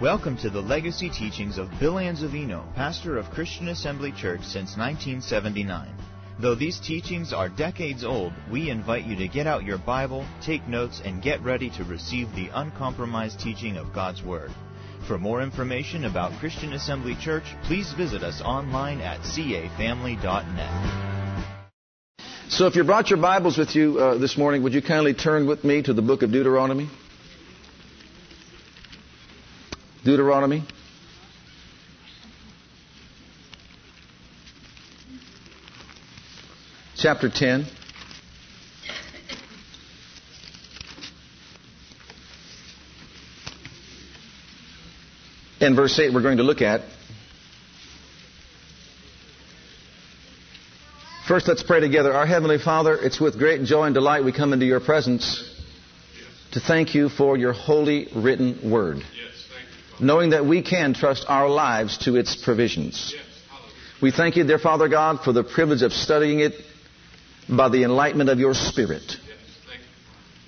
Welcome to the legacy teachings of Bill Anzavino, pastor of Christian Assembly Church since 1979. Though these teachings are decades old, we invite you to get out your Bible, take notes, and get ready to receive the uncompromised teaching of God's Word. For more information about Christian Assembly Church, please visit us online at cafamily.net. So, if you brought your Bibles with you uh, this morning, would you kindly turn with me to the book of Deuteronomy? Deuteronomy. Chapter 10. And verse 8 we're going to look at. First, let's pray together. Our Heavenly Father, it's with great joy and delight we come into your presence to thank you for your holy written word. Knowing that we can trust our lives to its provisions. We thank you, dear Father God, for the privilege of studying it by the enlightenment of your Spirit.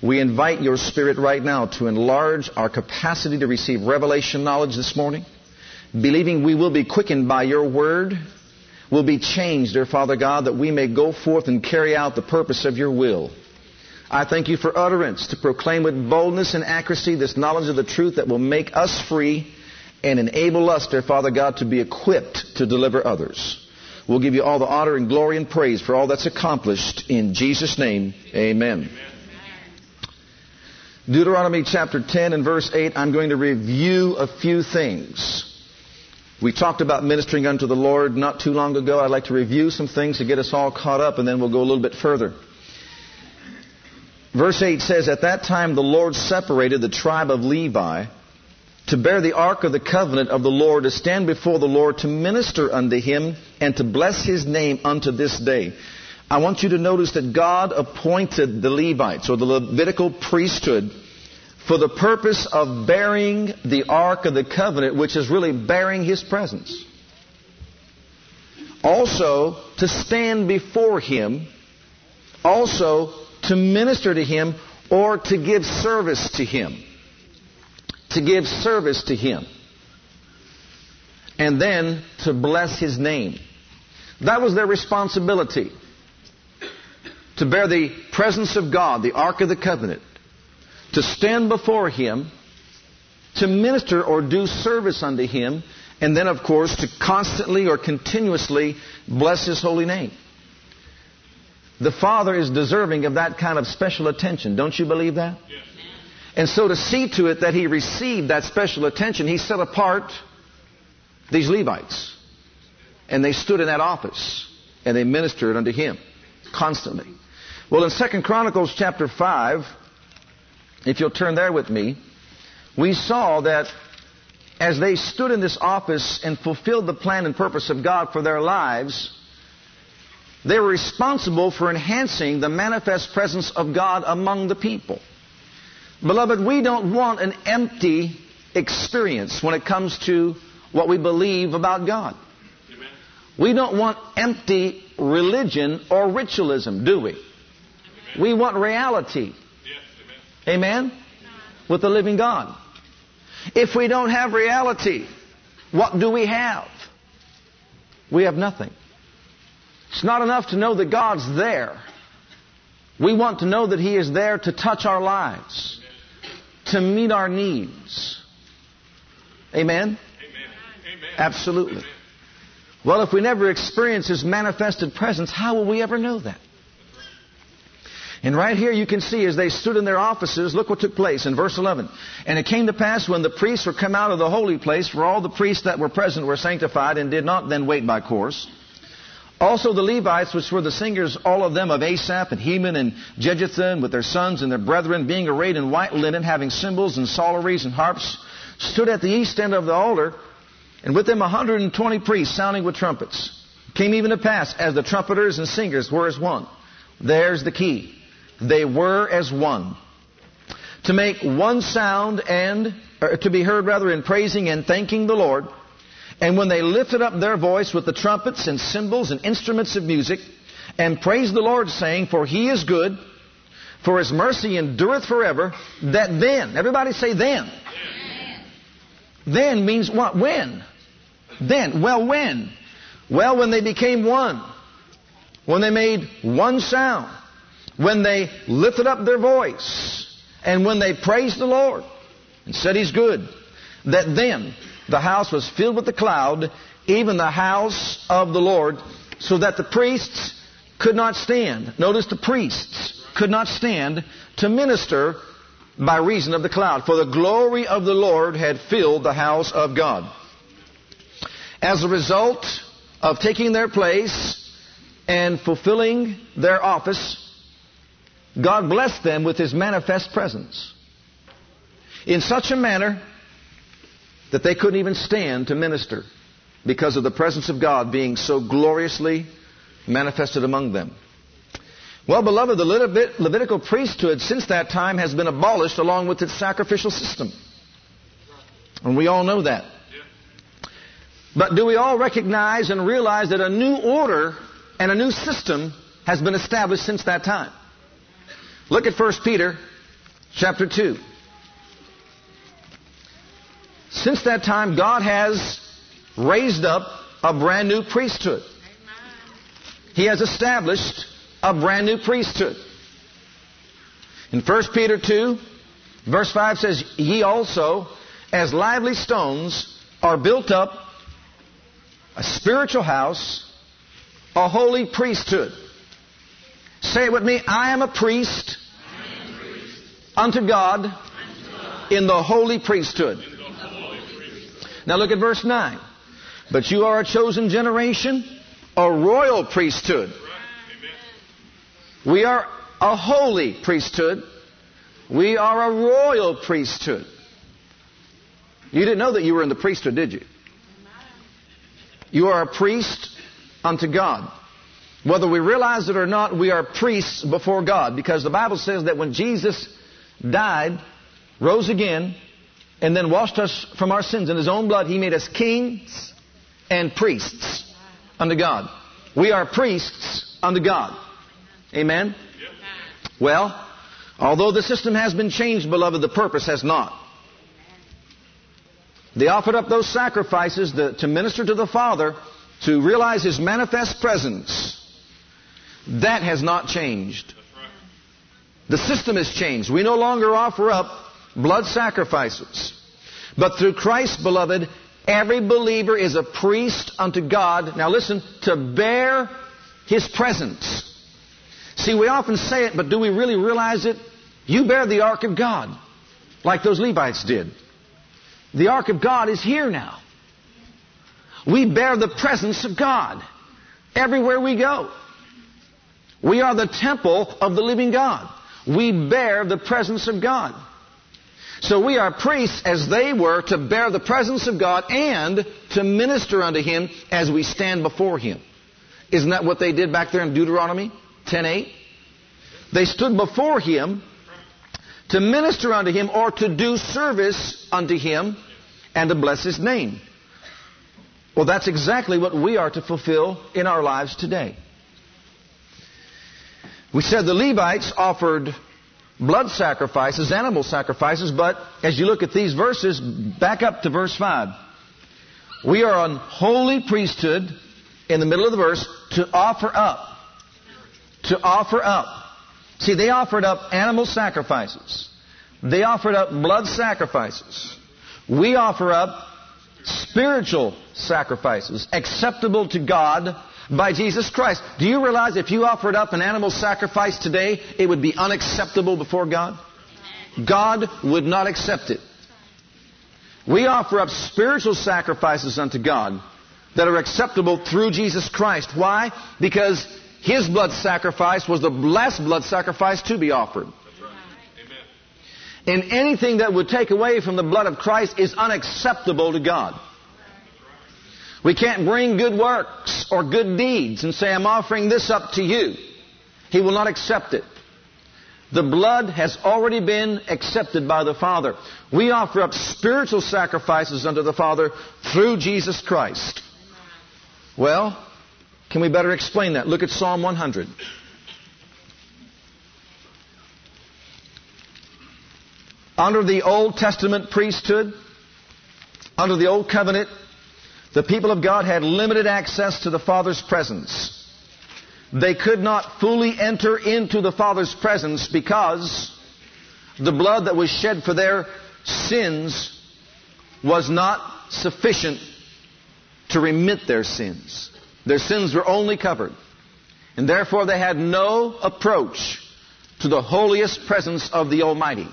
We invite your Spirit right now to enlarge our capacity to receive revelation knowledge this morning, believing we will be quickened by your word will be changed, dear Father God, that we may go forth and carry out the purpose of your will. I thank you for utterance to proclaim with boldness and accuracy this knowledge of the truth that will make us free and enable us, dear Father God, to be equipped to deliver others. We'll give you all the honor and glory and praise for all that's accomplished. In Jesus' name, amen. amen. Deuteronomy chapter 10 and verse 8, I'm going to review a few things. We talked about ministering unto the Lord not too long ago. I'd like to review some things to get us all caught up, and then we'll go a little bit further. Verse 8 says, At that time the Lord separated the tribe of Levi to bear the ark of the covenant of the Lord, to stand before the Lord, to minister unto him, and to bless his name unto this day. I want you to notice that God appointed the Levites, or the Levitical priesthood, for the purpose of bearing the Ark of the Covenant, which is really bearing His presence. Also, to stand before Him. Also, to minister to Him or to give service to Him. To give service to Him. And then to bless His name. That was their responsibility. To bear the presence of God, the Ark of the Covenant to stand before Him, to minister or do service unto Him, and then, of course, to constantly or continuously bless His holy name. The Father is deserving of that kind of special attention. Don't you believe that? Yes. And so to see to it that He received that special attention, He set apart these Levites. And they stood in that office. And they ministered unto Him constantly. Well, in 2 Chronicles chapter 5, if you'll turn there with me, we saw that as they stood in this office and fulfilled the plan and purpose of God for their lives, they were responsible for enhancing the manifest presence of God among the people. Beloved, we don't want an empty experience when it comes to what we believe about God. Amen. We don't want empty religion or ritualism, do we? Amen. We want reality. Amen? With the living God. If we don't have reality, what do we have? We have nothing. It's not enough to know that God's there. We want to know that He is there to touch our lives, to meet our needs. Amen? Amen. Absolutely. Well, if we never experience His manifested presence, how will we ever know that? And right here you can see as they stood in their offices, look what took place in verse 11. And it came to pass when the priests were come out of the holy place, for all the priests that were present were sanctified and did not then wait by course. Also the Levites, which were the singers, all of them of Asaph and Heman and Jeduthun, with their sons and their brethren, being arrayed in white linen, having cymbals and psalteries and harps, stood at the east end of the altar, and with them a hundred and twenty priests sounding with trumpets. came even to pass, as the trumpeters and singers were as one. There's the key. They were as one. To make one sound and, to be heard rather in praising and thanking the Lord. And when they lifted up their voice with the trumpets and cymbals and instruments of music, and praised the Lord, saying, For he is good, for his mercy endureth forever, that then, everybody say then. Then means what? When? Then. Well, when? Well, when they became one. When they made one sound. When they lifted up their voice. And when they praised the Lord and said He's good. That then the house was filled with the cloud, even the house of the Lord, so that the priests could not stand. Notice the priests could not stand to minister by reason of the cloud, for the glory of the Lord had filled the house of God. As a result of taking their place and fulfilling their office, God blessed them with His manifest presence in such a manner that they couldn't even stand to minister because of the presence of God being so gloriously manifested among them. Well, beloved, the Levitical priesthood since that time has been abolished along with its sacrificial system. And we all know that. But do we all recognize and realize that a new order and a new system has been established since that time? Look at 1 Peter chapter 2. Since that time, God has raised up a brand new priesthood. He has established a brand new priesthood. In 1 Peter 2, verse 5 says, Ye also, as lively stones, are built up a spiritual house, a holy priesthood. Say it with me. I am a priest, am a priest unto, God, unto God in the holy priesthood. Now look at verse 9. But you are a chosen generation, a royal priesthood. We are a holy priesthood. We are a royal priesthood. You didn't know that you were in the priesthood, did you? You are a priest unto God. Whether we realize it or not, we are priests before God because the Bible says that when Jesus died, rose again, and then washed us from our sins in His own blood, He made us kings and priests unto God. We are priests unto God. Amen? Well, although the system has been changed, beloved, the purpose has not. They offered up those sacrifices to minister to the Father to realize His manifest presence. That has not changed. The system has changed. We no longer offer up blood sacrifices. But through Christ, beloved, every believer is a priest unto God. Now listen, to bear His presence. See, we often say it, but do we really realize it? You bear the ark of God, like those Levites did. The ark of God is here now. We bear the presence of God everywhere we go. We are the temple of the living God. We bear the presence of God. So we are priests as they were to bear the presence of God and to minister unto Him as we stand before Him. Isn't that what they did back there in Deuteronomy 10:8? They stood before Him to minister unto Him or to do service unto Him and to bless His name. Well, that's exactly what we are to fulfill in our lives today. We said the Levites offered blood sacrifices, animal sacrifices, but as you look at these verses, back up to verse 5. We are on holy priesthood in the middle of the verse to offer up. To offer up. See, they offered up animal sacrifices. They offered up blood sacrifices. We offer up spiritual sacrifices acceptable to God by Jesus Christ. Do you realize if you offered up an animal sacrifice today, it would be unacceptable before God? God would not accept it. We offer up spiritual sacrifices unto God that are acceptable through Jesus Christ. Why? Because His blood sacrifice was the last blood sacrifice to be offered. And anything that would take away from the blood of Christ is unacceptable to God. We can't bring good works or good deeds and say, I'm offering this up to you. He will not accept it. The blood has already been accepted by the Father. We offer up spiritual sacrifices unto the Father through Jesus Christ. Well, can we better explain that? Look at Psalm 100. Under the Old Testament priesthood, under the Old Covenant, the people of God had limited access to the Father's presence. They could not fully enter into the Father's presence because the blood that was shed for their sins was not sufficient to remit their sins. Their sins were only covered. And therefore they had no approach to the holiest presence of the Almighty.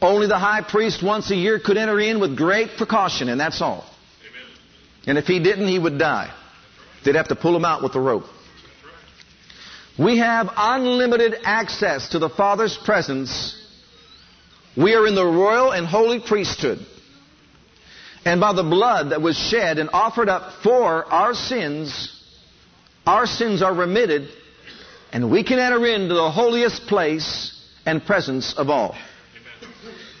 Only the high priest once a year could enter in with great precaution, and that's all. And if he didn't, he would die. They'd have to pull him out with the rope. We have unlimited access to the Father's presence. We are in the royal and holy priesthood. And by the blood that was shed and offered up for our sins, our sins are remitted, and we can enter into the holiest place and presence of all.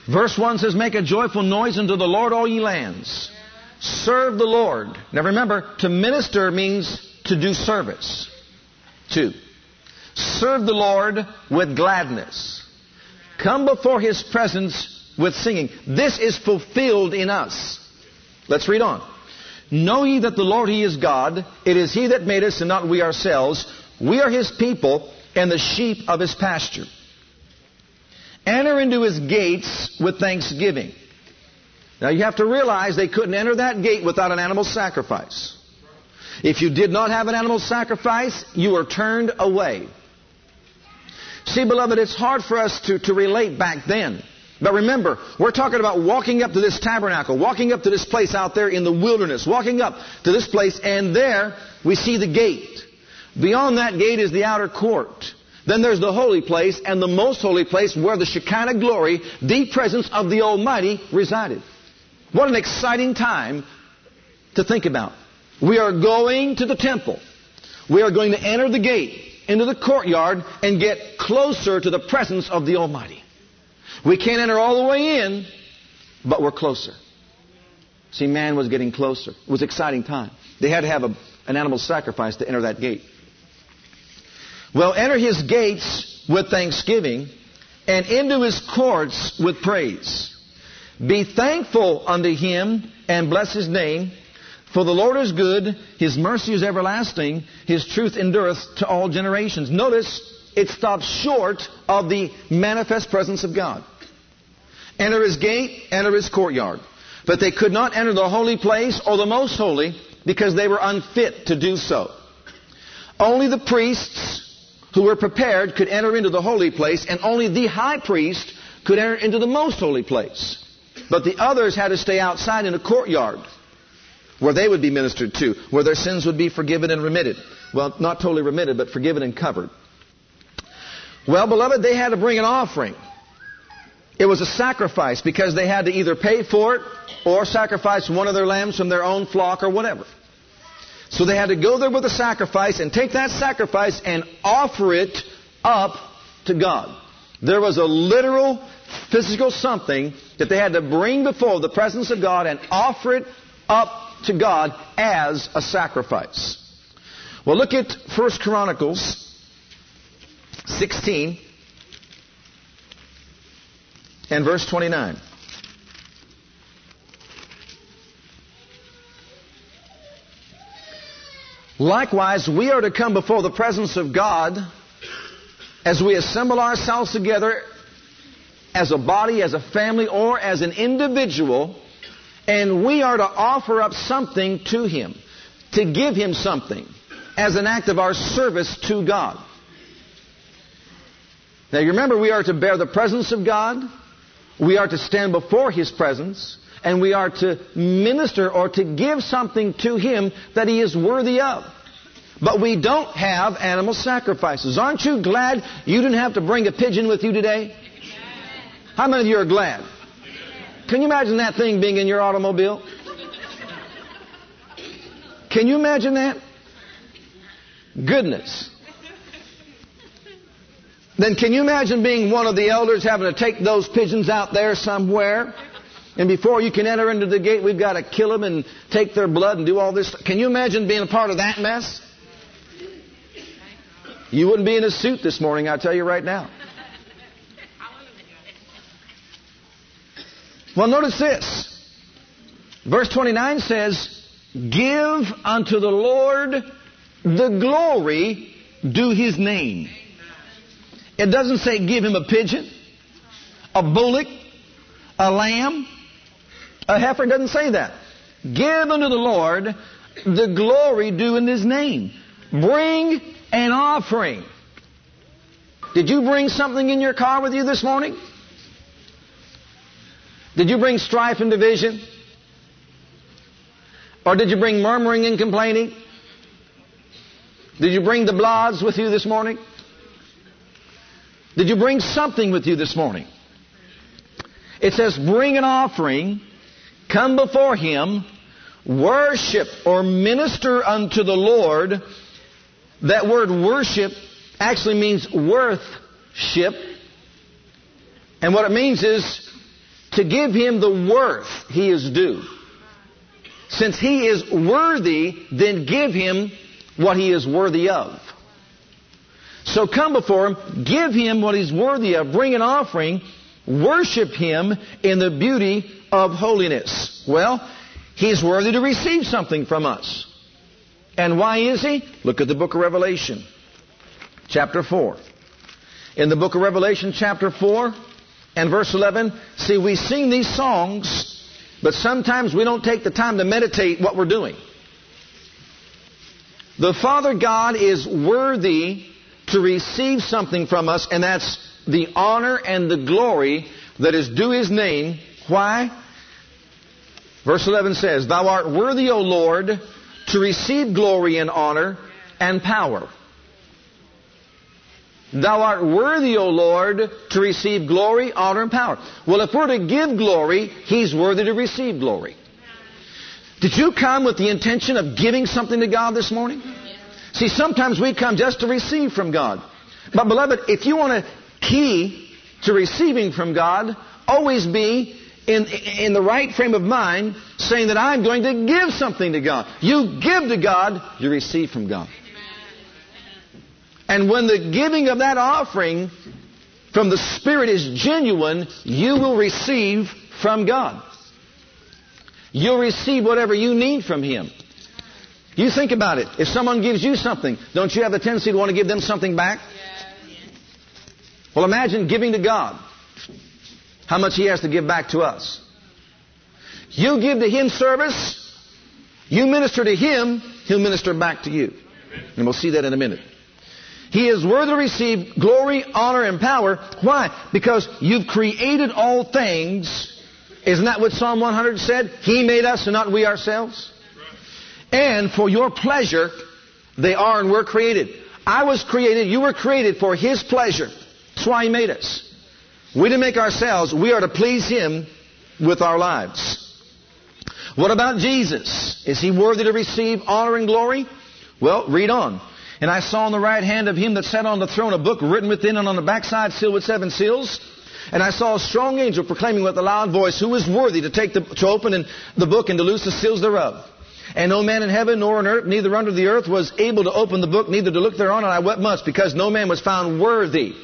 Verse 1 says, Make a joyful noise unto the Lord, all ye lands. Serve the Lord. Now remember, to minister means to do service. Two. Serve the Lord with gladness. Come before His presence with singing. This is fulfilled in us. Let's read on. Know ye that the Lord He is God. It is He that made us and not we ourselves. We are His people and the sheep of His pasture. Enter into His gates with thanksgiving. Now you have to realize they couldn't enter that gate without an animal sacrifice. If you did not have an animal sacrifice, you were turned away. See, beloved, it's hard for us to, to relate back then. But remember, we're talking about walking up to this tabernacle, walking up to this place out there in the wilderness, walking up to this place, and there we see the gate. Beyond that gate is the outer court. Then there's the holy place and the most holy place where the Shekinah glory, the presence of the Almighty, resided. What an exciting time to think about. We are going to the temple. We are going to enter the gate into the courtyard and get closer to the presence of the Almighty. We can't enter all the way in, but we're closer. See, man was getting closer. It was exciting time. They had to have a, an animal sacrifice to enter that gate. Well, enter his gates with thanksgiving and into his courts with praise. Be thankful unto him and bless his name. For the Lord is good, His mercy is everlasting, His truth endureth to all generations. Notice, it stops short of the manifest presence of God. Enter His gate, enter His courtyard. But they could not enter the holy place or the most holy because they were unfit to do so. Only the priests who were prepared could enter into the holy place, and only the high priest could enter into the most holy place. But the others had to stay outside in a courtyard where they would be ministered to, where their sins would be forgiven and remitted. Well, not totally remitted, but forgiven and covered. Well, beloved, they had to bring an offering. It was a sacrifice because they had to either pay for it or sacrifice one of their lambs from their own flock or whatever. So they had to go there with a sacrifice and take that sacrifice and offer it up to God. There was a literal, physical something that they had to bring before the presence of God and offer it up to God as a sacrifice. Well, look at 1 Chronicles 16 and verse 29. Likewise, we are to come before the presence of God as we assemble ourselves together as a body, as a family, or as an individual and we are to offer up something to Him, to give Him something as an act of our service to God. Now you remember we are to bear the presence of God, we are to stand before His presence, and we are to minister or to give something to Him that He is worthy of. But we don't have animal sacrifices. Aren't you glad you didn't have to bring a pigeon with you today? How many of you are glad? Can you imagine that thing being in your automobile? Can you imagine that? Goodness. Then can you imagine being one of the elders having to take those pigeons out there somewhere? And before you can enter into the gate, we've got to kill them and take their blood and do all this. Can you imagine being a part of that mess? You wouldn't be in a suit this morning, I tell you right now. Well, notice this. Verse 29 says, Give unto the Lord the glory due his name. It doesn't say give him a pigeon, a bullock, a lamb, a heifer. It doesn't say that. Give unto the Lord the glory due in his name. Bring an offering. Did you bring something in your car with you this morning? Did you bring strife and division? Or did you bring murmuring and complaining? Did you bring the blods with you this morning? Did you bring something with you this morning? It says, bring an offering, come before Him, worship or minister unto the Lord. That word worship actually means worthship. And what it means is to give Him the worth He is due. Since He is worthy, then give Him what he is worthy of. So come before him, give him what he's worthy of, bring an offering, worship him in the beauty of holiness. Well, he's worthy to receive something from us. And why is he? Look at the book of Revelation, chapter 4. In the book of Revelation, chapter 4 and verse 11, see, we sing these songs, but sometimes we don't take the time to meditate what we're doing. The Father God is worthy to receive something from us, and that's the honor and the glory that is due His name. Why? Verse 11 says, Thou art worthy, O Lord, to receive glory and honor and power. Thou art worthy, O Lord, to receive glory, honor, and power. Well, if we're to give glory, He's worthy to receive glory. Did you come with the intention of giving something to God this morning? See, sometimes we come just to receive from God. But beloved, if you want a key to receiving from God, always be in, in the right frame of mind saying that I'm going to give something to God. You give to God, you receive from God. And when the giving of that offering from the Spirit is genuine, you will receive from God. You'll receive whatever you need from Him. You think about it. If someone gives you something, don't you have the tendency to want to give them something back? Well, imagine giving to God. How much He has to give back to us. You give to Him service, you minister to Him, He'll minister back to you. And we'll see that in a minute. He is worthy to receive glory, honor, and power. Why? Because you've created all things isn't that what Psalm 100 said? He made us and not we ourselves. And for your pleasure, they are and were created. I was created, you were created for His pleasure. That's why He made us. We didn't make ourselves. We are to please Him with our lives. What about Jesus? Is He worthy to receive honor and glory? Well, read on. And I saw on the right hand of Him that sat on the throne a book written within and on the backside sealed with seven seals. And I saw a strong angel proclaiming with a loud voice, Who is worthy to take the, to open in the book and to loose the seals thereof? And no man in heaven nor on earth, neither under the earth, was able to open the book, neither to look thereon. And I wept much, because no man was found worthy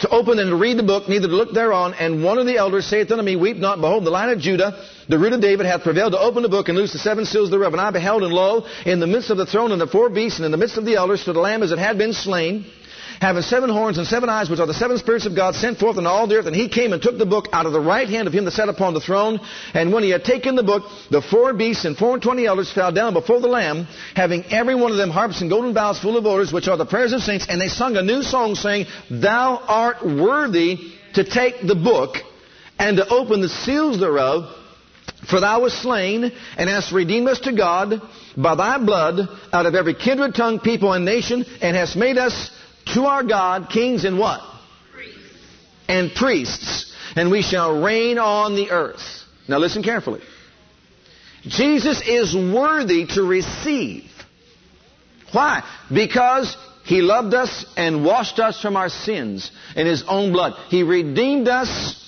to open and to read the book, neither to look thereon. And one of the elders saith unto me, Weep not, behold, the lion of Judah, the root of David, hath prevailed to open the book and loose the seven seals thereof. And I beheld, and lo, in the midst of the throne and the four beasts, and in the midst of the elders, stood a lamb as it had been slain having seven horns and seven eyes, which are the seven spirits of God sent forth in all the earth. And he came and took the book out of the right hand of him that sat upon the throne. And when he had taken the book, the four beasts and four and twenty elders fell down before the Lamb, having every one of them harps and golden bowls full of odors, which are the prayers of saints. And they sung a new song, saying, Thou art worthy to take the book and to open the seals thereof. For thou wast slain, and hast redeemed us to God by thy blood out of every kindred, tongue, people, and nation, and hast made us to our God kings and what? Priests. And priests. And we shall reign on the earth. Now listen carefully. Jesus is worthy to receive. Why? Because He loved us and washed us from our sins in His own blood. He redeemed us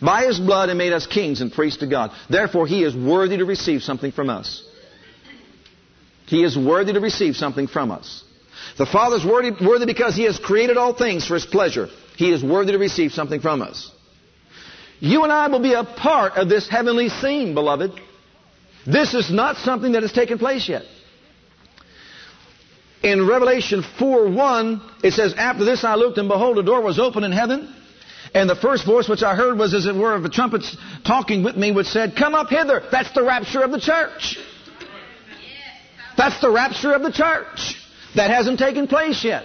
by His blood and made us kings and priests to God. Therefore, He is worthy to receive something from us. He is worthy to receive something from us. The Father is worthy, worthy because He has created all things for His pleasure. He is worthy to receive something from us. You and I will be a part of this heavenly scene, beloved. This is not something that has taken place yet. In Revelation 4 1, it says, After this I looked, and behold, a door was open in heaven. And the first voice which I heard was as it were of the trumpets talking with me, which said, Come up hither. That's the rapture of the church. That's the rapture of the church. That hasn't taken place yet.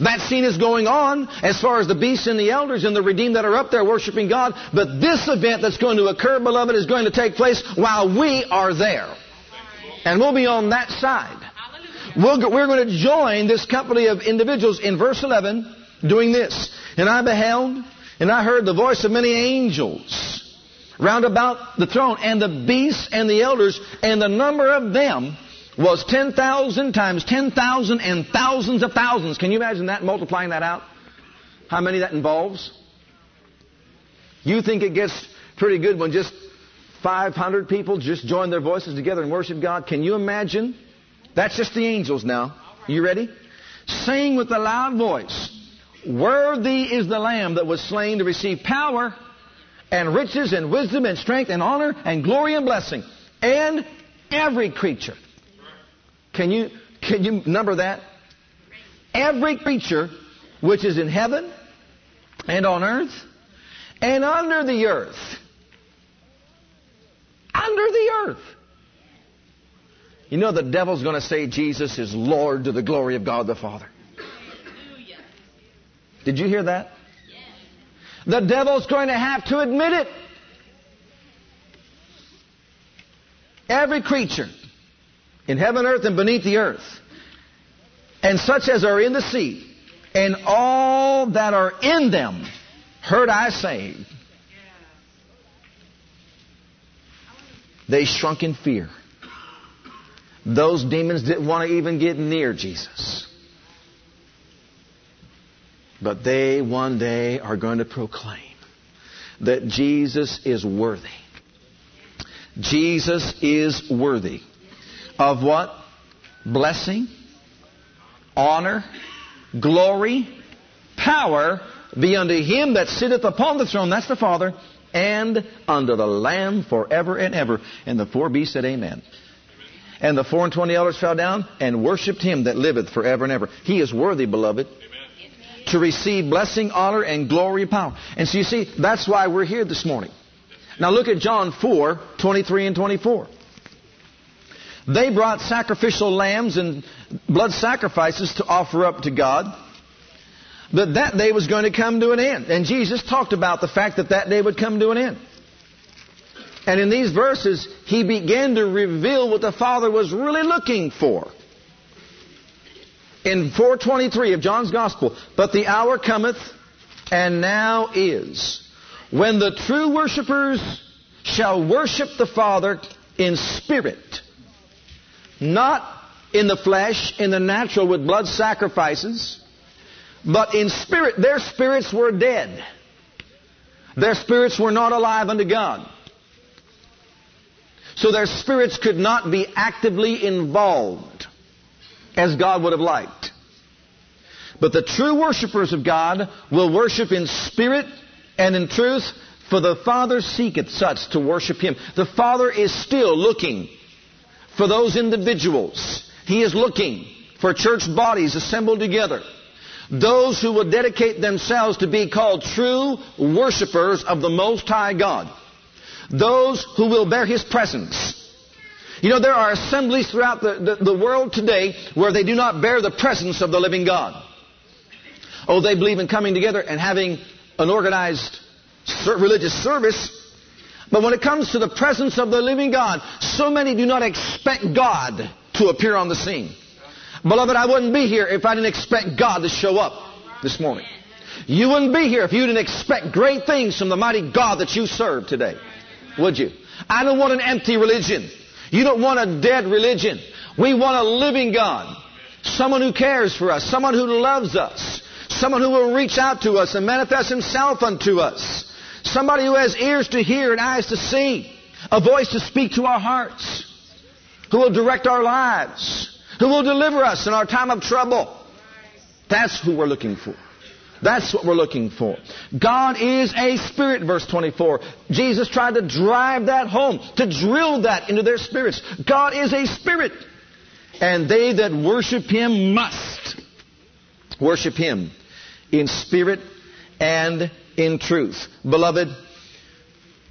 That scene is going on as far as the beasts and the elders and the redeemed that are up there worshiping God. But this event that's going to occur, beloved, is going to take place while we are there. And we'll be on that side. we we are going to join this company of individuals in verse 11 doing this. And I beheld, and I heard the voice of many angels round about the throne, and the beasts and the elders, and the number of them was 10,000 times 10,000 and thousands of thousands. Can you imagine that, multiplying that out? How many that involves? You think it gets pretty good when just 500 people just join their voices together and worship God? Can you imagine? That's just the angels now. You ready? Sing with a loud voice. Worthy is the Lamb that was slain to receive power and riches and wisdom and strength and honor and glory and blessing. And every creature can you, can you number that? Every creature which is in heaven and on earth and under the earth. Under the earth. You know the devil's going to say Jesus is Lord to the glory of God the Father. Did you hear that? The devil's going to have to admit it. Every creature in heaven, earth, and beneath the earth, and such as are in the sea, and all that are in them, heard I say, they shrunk in fear. Those demons didn't want to even get near Jesus. But they one day are going to proclaim that Jesus is worthy. Jesus is worthy of what? Blessing, honor, glory, power be unto him that sitteth upon the throne, that's the Father, and unto the Lamb forever and ever. And the four beasts said, Amen. And the four and twenty elders fell down and worshipped him that liveth forever and ever. He is worthy, beloved. To receive blessing, honor, and glory power. And so you see, that's why we're here this morning. Now look at John 4, 23 and 24. They brought sacrificial lambs and blood sacrifices to offer up to God. But that day was going to come to an end. And Jesus talked about the fact that that day would come to an end. And in these verses, he began to reveal what the Father was really looking for. In 423 of John's Gospel, but the hour cometh, and now is, when the true worshippers shall worship the Father in spirit not in the flesh, in the natural with blood sacrifices, but in spirit. Their spirits were dead. Their spirits were not alive unto God. So their spirits could not be actively involved as God would have liked. But the true worshippers of God will worship in spirit and in truth, for the Father seeketh such to worship Him. The Father is still looking for those individuals. He is looking for church bodies assembled together. Those who will dedicate themselves to be called true worshipers of the Most High God. Those who will bear His presence. You know, there are assemblies throughout the, the, the world today where they do not bear the presence of the living God. Oh, they believe in coming together and having an organized religious service but when it comes to the presence of the living God, so many do not expect God to appear on the scene. Beloved, I wouldn't be here if I didn't expect God to show up this morning. You wouldn't be here if you didn't expect great things from the mighty God that you serve today. Would you? I don't want an empty religion. You don't want a dead religion. We want a living God. Someone who cares for us. Someone who loves us. Someone who will reach out to us and manifest himself unto us. Somebody who has ears to hear and eyes to see. A voice to speak to our hearts. Who will direct our lives. Who will deliver us in our time of trouble. That's who we're looking for. That's what we're looking for. God is a spirit, verse 24. Jesus tried to drive that home, to drill that into their spirits. God is a spirit. And they that worship Him must worship Him in spirit and in truth. Beloved,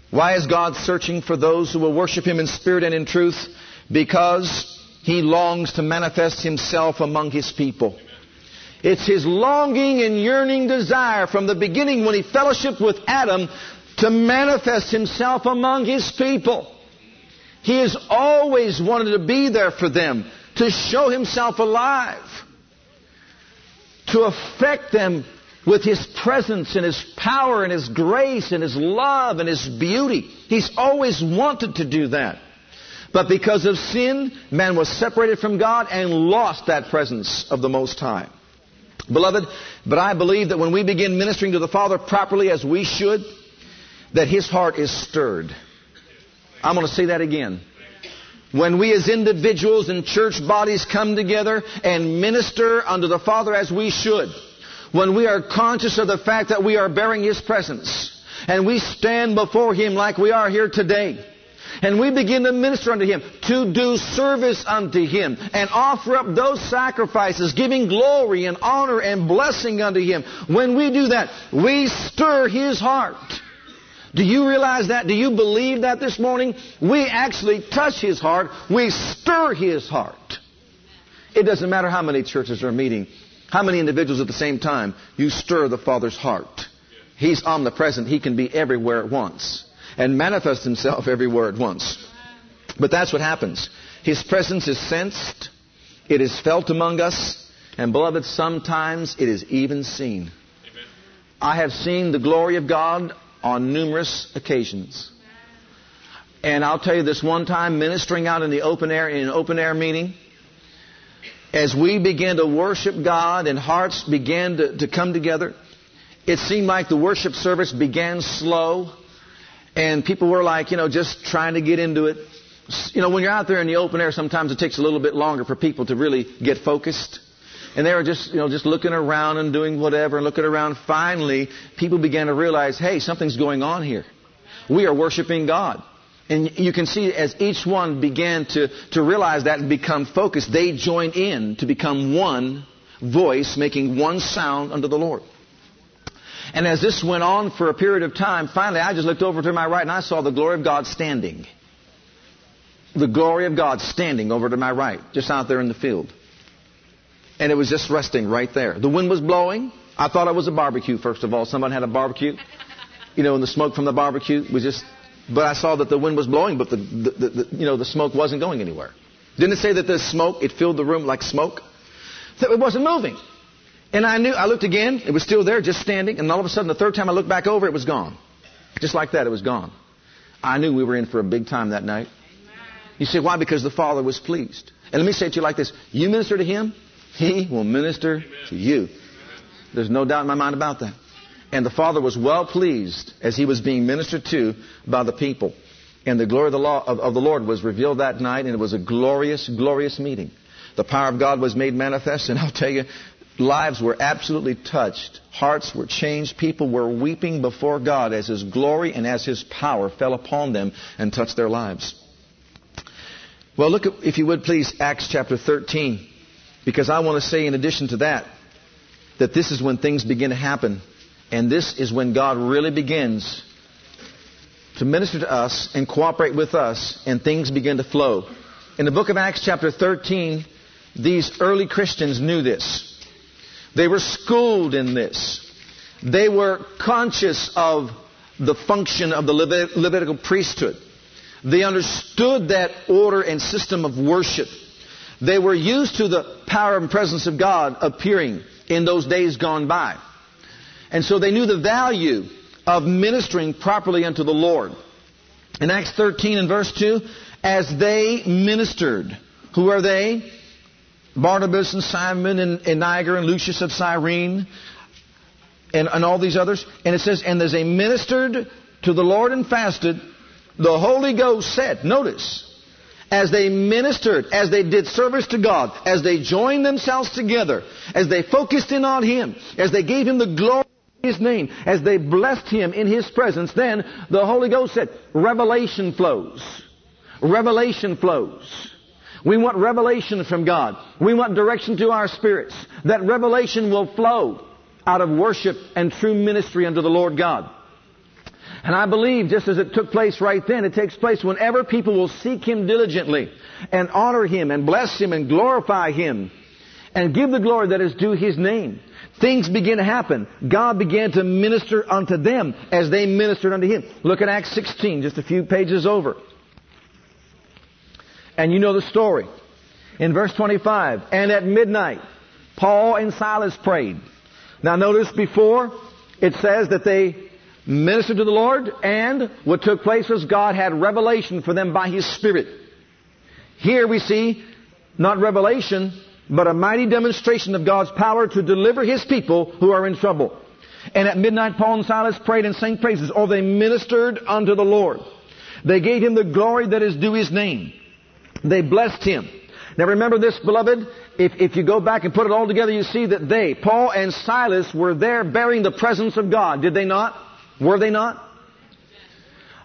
why is God searching for those who will worship Him in spirit and in truth? Because He longs to manifest Himself among His people. It's His longing and yearning desire from the beginning when He fellowshiped with Adam to manifest Himself among His people. He has always wanted to be there for them, to show Himself alive, to affect them with His presence and His power and His grace and His love and His beauty. He's always wanted to do that. But because of sin, man was separated from God and lost that presence of the Most High. Beloved, but I believe that when we begin ministering to the Father properly as we should, that His heart is stirred. I'm going to say that again. When we as individuals and church bodies come together and minister unto the Father as we should, when we are conscious of the fact that we are bearing His presence, and we stand before Him like we are here today, and we begin to minister unto Him, to do service unto Him, and offer up those sacrifices, giving glory and honor and blessing unto Him. When we do that, we stir His heart. Do you realize that? Do you believe that this morning? We actually touch His heart. We stir His heart. It doesn't matter how many churches are meeting, how many individuals at the same time, you stir the Father's heart. He's omnipresent. He can be everywhere at once and manifest himself everywhere at once. But that's what happens. His presence is sensed, it is felt among us, and beloved, sometimes it is even seen. Amen. I have seen the glory of God on numerous occasions. And I'll tell you this one time, ministering out in the open air, in an open air meeting, as we began to worship God and hearts began to, to come together, it seemed like the worship service began slow and people were like, you know, just trying to get into it. You know, when you're out there in the open air, sometimes it takes a little bit longer for people to really get focused. And they were just, you know, just looking around and doing whatever and looking around. Finally, people began to realize, hey, something's going on here. We are worshiping God. And you can see as each one began to, to realize that and become focused, they joined in to become one voice, making one sound unto the Lord. And as this went on for a period of time, finally I just looked over to my right and I saw the glory of God standing. The glory of God standing over to my right, just out there in the field. And it was just resting right there. The wind was blowing. I thought it was a barbecue, first of all. Someone had a barbecue. You know, and the smoke from the barbecue was just, but I saw that the wind was blowing, but the, the, the, you know, the smoke wasn't going anywhere. Didn't it say that the smoke, it filled the room like smoke? It wasn't moving. And I knew, I looked again, it was still there, just standing, and all of a sudden, the third time I looked back over, it was gone. Just like that, it was gone. I knew we were in for a big time that night. You say, why? Because the Father was pleased. And let me say it to you like this You minister to Him, He will minister to you. There's no doubt in my mind about that. And the Father was well pleased as He was being ministered to by the people. And the glory of the, law, of, of the Lord was revealed that night, and it was a glorious, glorious meeting. The power of God was made manifest, and I'll tell you, lives were absolutely touched. Hearts were changed. People were weeping before God as His glory and as His power fell upon them and touched their lives. Well, look at, if you would please, Acts chapter 13, because I want to say in addition to that, that this is when things begin to happen. And this is when God really begins to minister to us and cooperate with us, and things begin to flow. In the book of Acts, chapter 13, these early Christians knew this. They were schooled in this. They were conscious of the function of the Levitical priesthood. They understood that order and system of worship. They were used to the power and presence of God appearing in those days gone by. And so they knew the value of ministering properly unto the Lord. In Acts 13 and verse 2, as they ministered, who are they? Barnabas and Simon and, and Niger and Lucius of Cyrene and, and all these others. And it says, and as they ministered to the Lord and fasted, the Holy Ghost said, notice, as they ministered, as they did service to God, as they joined themselves together, as they focused in on Him, as they gave Him the glory of His name, as they blessed Him in His presence, then the Holy Ghost said, revelation flows. Revelation flows. We want revelation from God. We want direction to our spirits. That revelation will flow out of worship and true ministry unto the Lord God. And I believe just as it took place right then, it takes place whenever people will seek Him diligently and honor Him and bless Him and glorify Him and give the glory that is due His name. Things begin to happen. God began to minister unto them as they ministered unto Him. Look at Acts 16, just a few pages over. And you know the story. In verse 25, and at midnight, Paul and Silas prayed. Now notice before, it says that they ministered to the Lord, and what took place was God had revelation for them by His Spirit. Here we see not revelation, but a mighty demonstration of God's power to deliver His people who are in trouble. And at midnight, Paul and Silas prayed and sang praises, or they ministered unto the Lord. They gave Him the glory that is due His name. They blessed Him. Now remember this, beloved. If, if you go back and put it all together, you see that they, Paul and Silas, were there bearing the presence of God. Did they not? Were they not?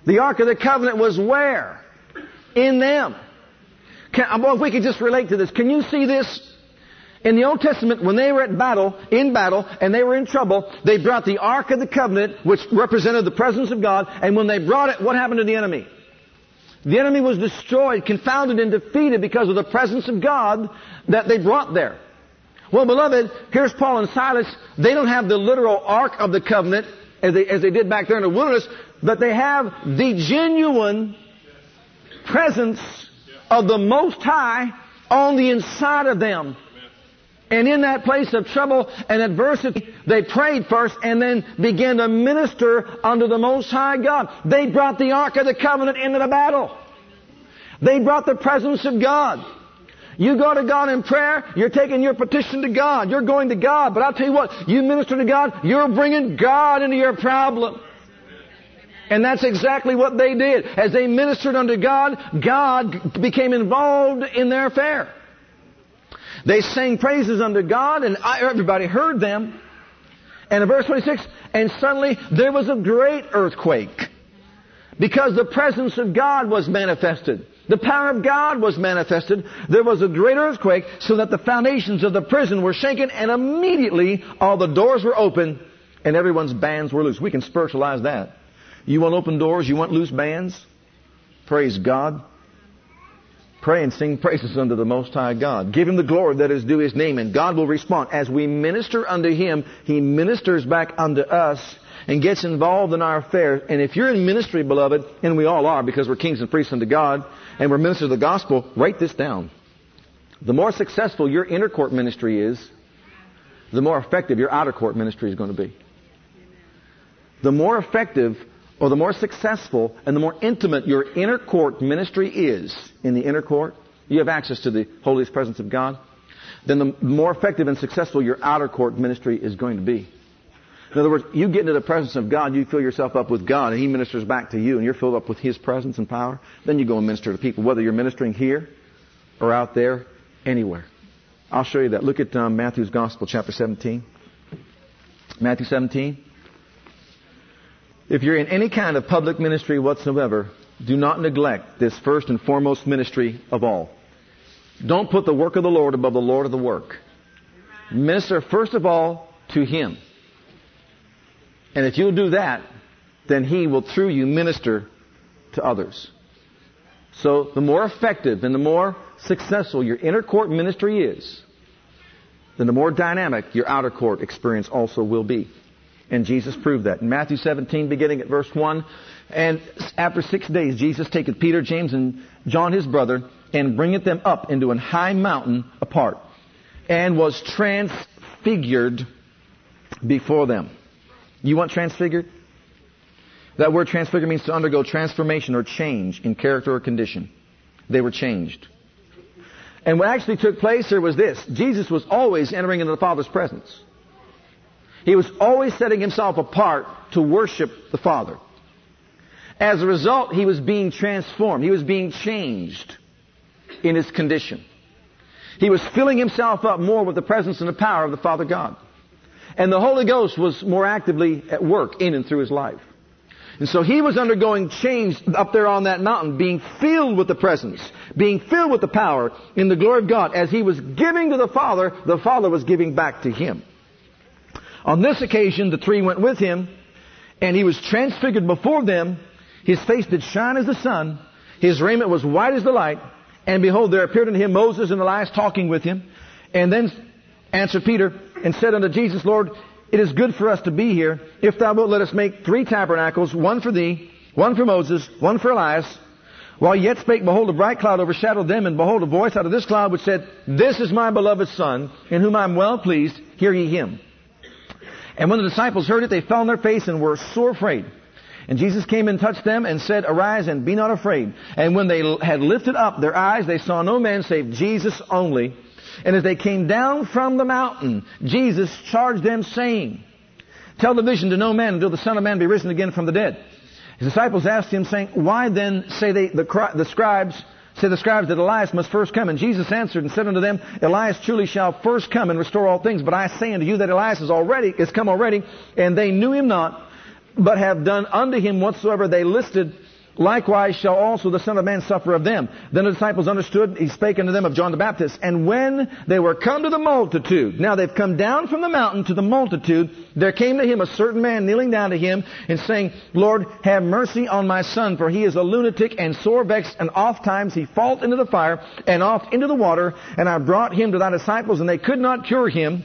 The Ark of the Covenant was where? In them. Can, uh, well, if we could just relate to this. Can you see this? In the Old Testament, when they were at battle, in battle, and they were in trouble, they brought the Ark of the Covenant, which represented the presence of God, and when they brought it, what happened to the enemy? The enemy was destroyed, confounded, and defeated because of the presence of God that they brought there. Well, beloved, here's Paul and Silas. They don't have the literal Ark of the Covenant as they, as they did back there in the wilderness, but they have the genuine presence of the Most High on the inside of them. And in that place of trouble and adversity, they prayed first and then began to minister unto the Most High God. They brought the Ark of the Covenant into the battle. They brought the presence of God. You go to God in prayer, you're taking your petition to God. You're going to God. But I'll tell you what, you minister to God, you're bringing God into your problem. And that's exactly what they did. As they ministered unto God, God became involved in their affair. They sang praises unto God, and everybody heard them. And in verse 26, and suddenly there was a great earthquake because the presence of God was manifested. The power of God was manifested. There was a great earthquake so that the foundations of the prison were shaken and immediately all the doors were open and everyone's bands were loose. We can spiritualize that. You want open doors? You want loose bands? Praise God. Pray and sing praises unto the Most High God. Give Him the glory that is due His name, and God will respond. As we minister unto Him, He ministers back unto us and gets involved in our affairs. And if you're in ministry, beloved, and we all are because we're kings and priests unto God, and we're ministers of the gospel, write this down. The more successful your inner court ministry is, the more effective your outer court ministry is going to be. The more effective or the more successful and the more intimate your inner court ministry is in the inner court, you have access to the holiest presence of God, then the more effective and successful your outer court ministry is going to be. In other words, you get into the presence of God, you fill yourself up with God, and He ministers back to you, and you're filled up with His presence and power. Then you go and minister to people, whether you're ministering here or out there, anywhere. I'll show you that. Look at um, Matthew's Gospel, chapter 17. Matthew 17. If you're in any kind of public ministry whatsoever, do not neglect this first and foremost ministry of all. Don't put the work of the Lord above the Lord of the work. Minister first of all to Him. And if you'll do that, then He will through you minister to others. So the more effective and the more successful your inner court ministry is, then the more dynamic your outer court experience also will be. And Jesus proved that. In Matthew 17, beginning at verse 1, and after six days, Jesus taketh Peter, James, and John his brother, and bringeth them up into an high mountain apart, and was transfigured before them. You want transfigured? That word transfigured means to undergo transformation or change in character or condition. They were changed. And what actually took place there was this. Jesus was always entering into the Father's presence. He was always setting himself apart to worship the Father. As a result, he was being transformed. He was being changed in his condition. He was filling himself up more with the presence and the power of the Father God. And the Holy Ghost was more actively at work in and through his life. And so he was undergoing change up there on that mountain, being filled with the presence, being filled with the power in the glory of God. As he was giving to the Father, the Father was giving back to him. On this occasion, the three went with him, and he was transfigured before them. His face did shine as the sun. His raiment was white as the light. And behold, there appeared unto him Moses and Elias talking with him. And then answered Peter and said unto Jesus, Lord, it is good for us to be here. If thou wilt, let us make three tabernacles, one for thee, one for Moses, one for Elias. While he yet spake, behold, a bright cloud overshadowed them, and behold, a voice out of this cloud which said, This is my beloved Son, in whom I am well pleased, hear ye him. And when the disciples heard it, they fell on their face and were sore afraid. And Jesus came and touched them and said, Arise and be not afraid. And when they had lifted up their eyes, they saw no man save Jesus only. And as they came down from the mountain, Jesus charged them saying, Tell the vision to no man until the Son of Man be risen again from the dead. His disciples asked him, saying, Why then say they, the, the scribes, say the scribes that Elias must first come? And Jesus answered and said unto them, Elias truly shall first come and restore all things. But I say unto you that Elias is already, is come already, and they knew him not, but have done unto him whatsoever they listed Likewise shall also the Son of Man suffer of them. Then the disciples understood, he spake unto them of John the Baptist. And when they were come to the multitude, now they've come down from the mountain to the multitude, there came to him a certain man kneeling down to him and saying, Lord, have mercy on my son, for he is a lunatic and sore vexed, and oft times he falleth into the fire and oft into the water. And I brought him to thy disciples, and they could not cure him.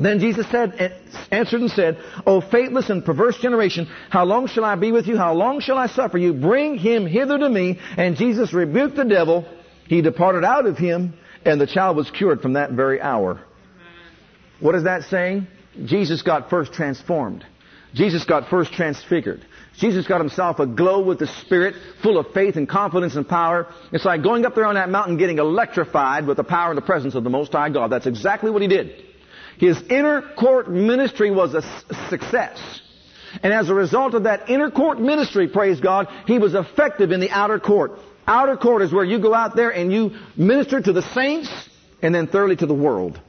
Then Jesus said, eh, answered and said, O faithless and perverse generation, how long shall I be with you? How long shall I suffer you? Bring him hither to me. And Jesus rebuked the devil. He departed out of him, and the child was cured from that very hour. What is that saying? Jesus got first transformed. Jesus got first transfigured. Jesus got himself aglow with the Spirit, full of faith and confidence and power. It's like going up there on that mountain getting electrified with the power and the presence of the Most High God. That's exactly what he did. His inner court ministry was a success. And as a result of that inner court ministry, praise God, he was effective in the outer court. Outer court is where you go out there and you minister to the saints and then thirdly to the world.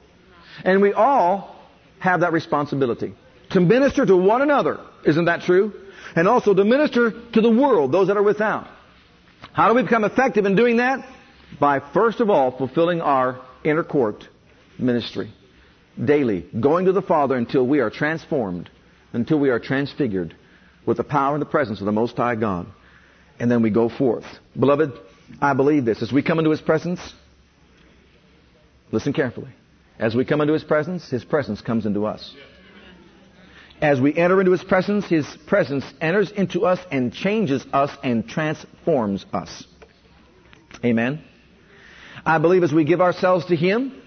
And we all have that responsibility. To minister to one another. Isn't that true? And also to minister to the world, those that are without. How do we become effective in doing that? By first of all fulfilling our inner court ministry daily, going to the Father until we are transformed, until we are transfigured with the power and the presence of the Most High God. And then we go forth. Beloved, I believe this. As we come into His presence, listen carefully. As we come into His presence, His presence comes into us. As we enter into His presence, His presence enters into us and changes us and transforms us. Amen. I believe as we give ourselves to Him,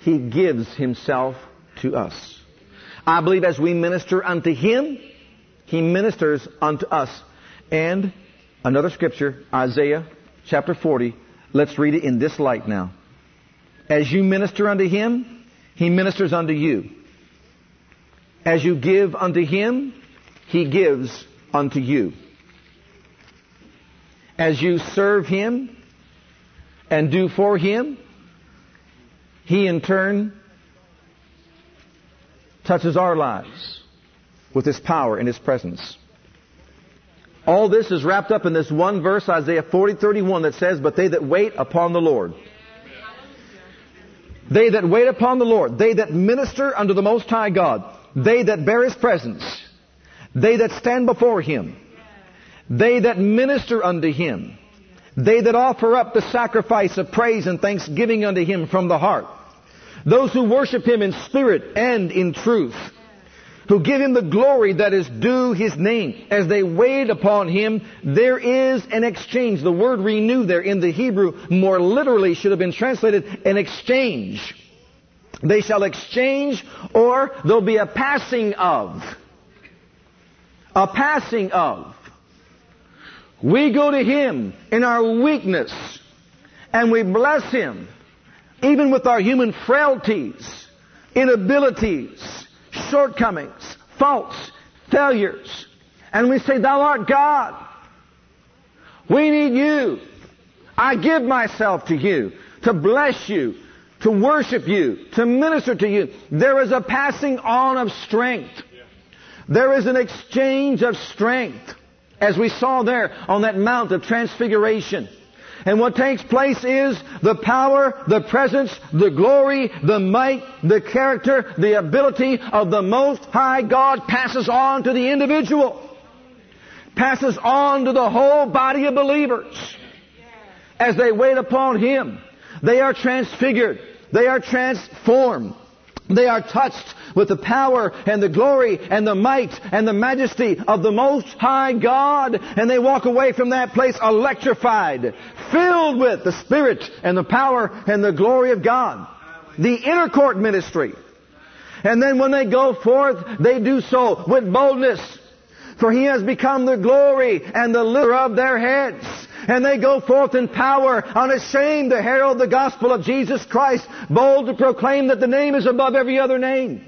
he gives Himself to us. I believe as we minister unto Him, He ministers unto us. And another scripture, Isaiah chapter 40. Let's read it in this light now. As you minister unto Him, He ministers unto you. As you give unto Him, He gives unto you. As you serve Him and do for Him, he in turn touches our lives with His power and His presence. All this is wrapped up in this one verse, Isaiah 40, 31, that says, But they that wait upon the Lord. They that wait upon the Lord. They that minister unto the Most High God. They that bear His presence. They that stand before Him. They that minister unto Him. They that offer up the sacrifice of praise and thanksgiving unto Him from the heart. Those who worship Him in spirit and in truth. Who give Him the glory that is due His name. As they wait upon Him, there is an exchange. The word renew there in the Hebrew more literally should have been translated an exchange. They shall exchange or there'll be a passing of. A passing of. We go to Him in our weakness and we bless Him even with our human frailties, inabilities, shortcomings, faults, failures. And we say, Thou art God. We need you. I give myself to you to bless you, to worship you, to minister to you. There is a passing on of strength. There is an exchange of strength, as we saw there on that Mount of Transfiguration. And what takes place is the power, the presence, the glory, the might, the character, the ability of the Most High God passes on to the individual. Passes on to the whole body of believers. As they wait upon Him, they are transfigured. They are transformed. They are touched with the power and the glory and the might and the majesty of the Most High God. And they walk away from that place electrified, filled with the Spirit and the power and the glory of God. The inner court ministry. And then when they go forth, they do so with boldness. For He has become the glory and the lifter of their heads and they go forth in power, unashamed to herald the gospel of Jesus Christ, bold to proclaim that the name is above every other name.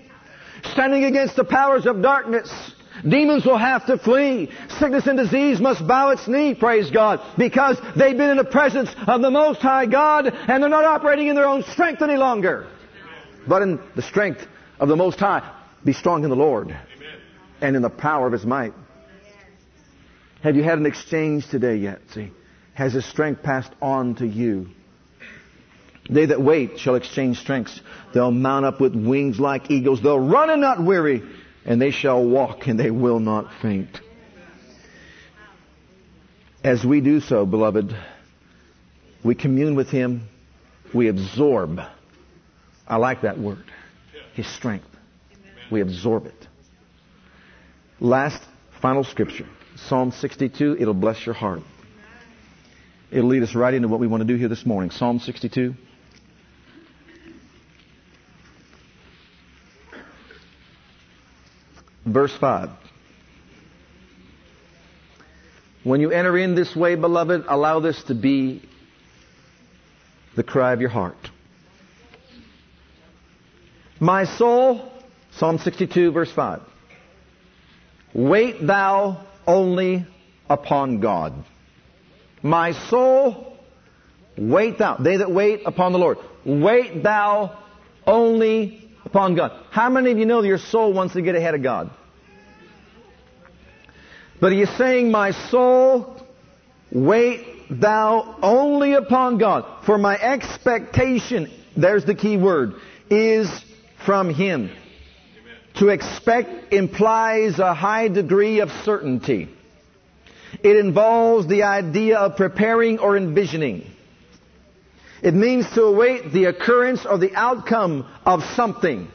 Standing against the powers of darkness, Demons will have to flee. Sickness and disease must bow its knee, praise God, because they've been in the presence of the Most High God and they're not operating in their own strength any longer, but in the strength of the Most High. Be strong in the Lord and in the power of His might. Have you had an exchange today yet? See? has his strength passed on to you. They that wait shall exchange strengths. They'll mount up with wings like eagles. They'll run and not weary, and they shall walk and they will not faint. As we do so, beloved, we commune with him, we absorb. I like that word. His strength. We absorb it. Last, final scripture. Psalm 62. It'll bless your heart. It'll lead us right into what we want to do here this morning. Psalm 62. Verse 5. When you enter in this way, beloved, allow this to be the cry of your heart. My soul, Psalm 62, verse 5. Wait thou only upon God. My soul, wait thou. They that wait upon the Lord. Wait thou only upon God. How many of you know your soul wants to get ahead of God? But he is saying, My soul, wait thou only upon God. For my expectation, there's the key word, is from Him. To expect implies a high degree of certainty. It involves the idea of preparing or envisioning. It means to await the occurrence or the outcome of something.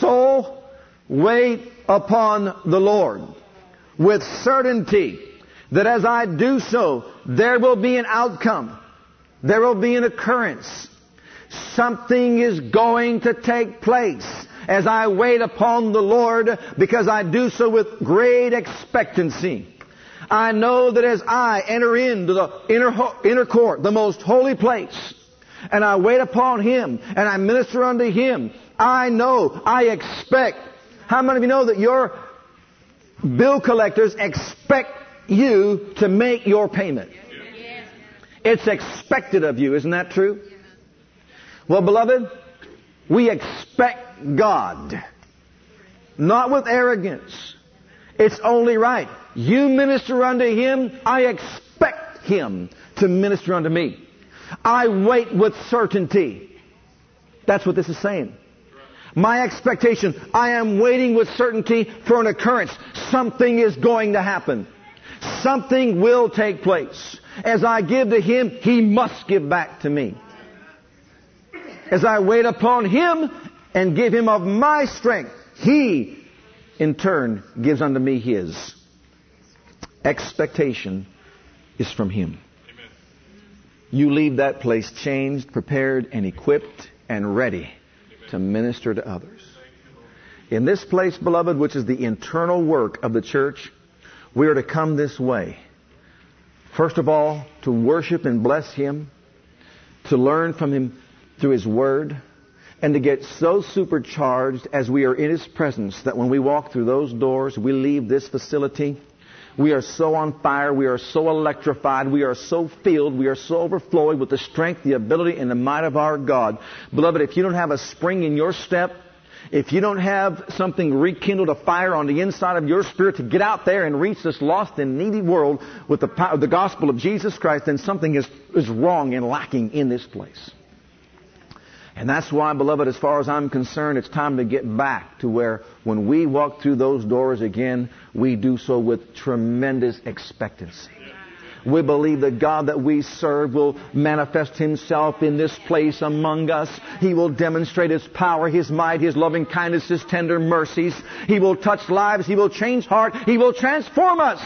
So, wait upon the Lord with certainty that as I do so, there will be an outcome. There will be an occurrence. Something is going to take place as I wait upon the Lord because I do so with great expectancy. I know that as I enter into the inner, inner court, the most holy place, and I wait upon Him, and I minister unto Him, I know, I expect. How many of you know that your bill collectors expect you to make your payment? It's expected of you, isn't that true? Well, beloved, we expect God. Not with arrogance. It's only right. You minister unto Him, I expect Him to minister unto me. I wait with certainty. That's what this is saying. My expectation, I am waiting with certainty for an occurrence. Something is going to happen. Something will take place. As I give to Him, He must give back to me as I wait upon Him and give Him of my strength, He in turn gives unto me His. Expectation is from Him. Amen. You leave that place changed, prepared, and equipped and ready Amen. to minister to others. In this place, beloved, which is the internal work of the church, we are to come this way. First of all, to worship and bless Him, to learn from Him through His Word, and to get so supercharged as we are in His presence that when we walk through those doors, we leave this facility We are so on fire. We are so electrified. We are so filled. We are so overflowing with the strength, the ability, and the might of our God. Beloved, if you don't have a spring in your step, if you don't have something rekindled, a fire on the inside of your spirit to get out there and reach this lost and needy world with the, power, the gospel of Jesus Christ, then something is, is wrong and lacking in this place. And that's why, beloved, as far as I'm concerned, it's time to get back to where when we walk through those doors again, we do so with tremendous expectancy. We believe the God that we serve will manifest Himself in this place among us. He will demonstrate His power, His might, His loving kindness, His tender mercies. He will touch lives. He will change hearts. He will transform us.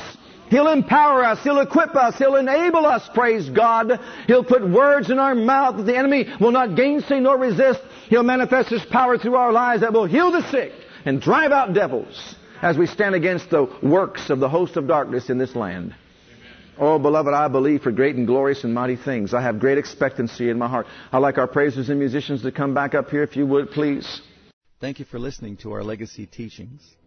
He'll empower us. He'll equip us. He'll enable us, praise God. He'll put words in our mouth that the enemy will not gainsay nor resist. He'll manifest His power through our lives that will heal the sick and drive out devils as we stand against the works of the host of darkness in this land. Oh, beloved, I believe for great and glorious and mighty things. I have great expectancy in my heart. I'd like our praisers and musicians to come back up here, if you would, please. Thank you for listening to our legacy teachings.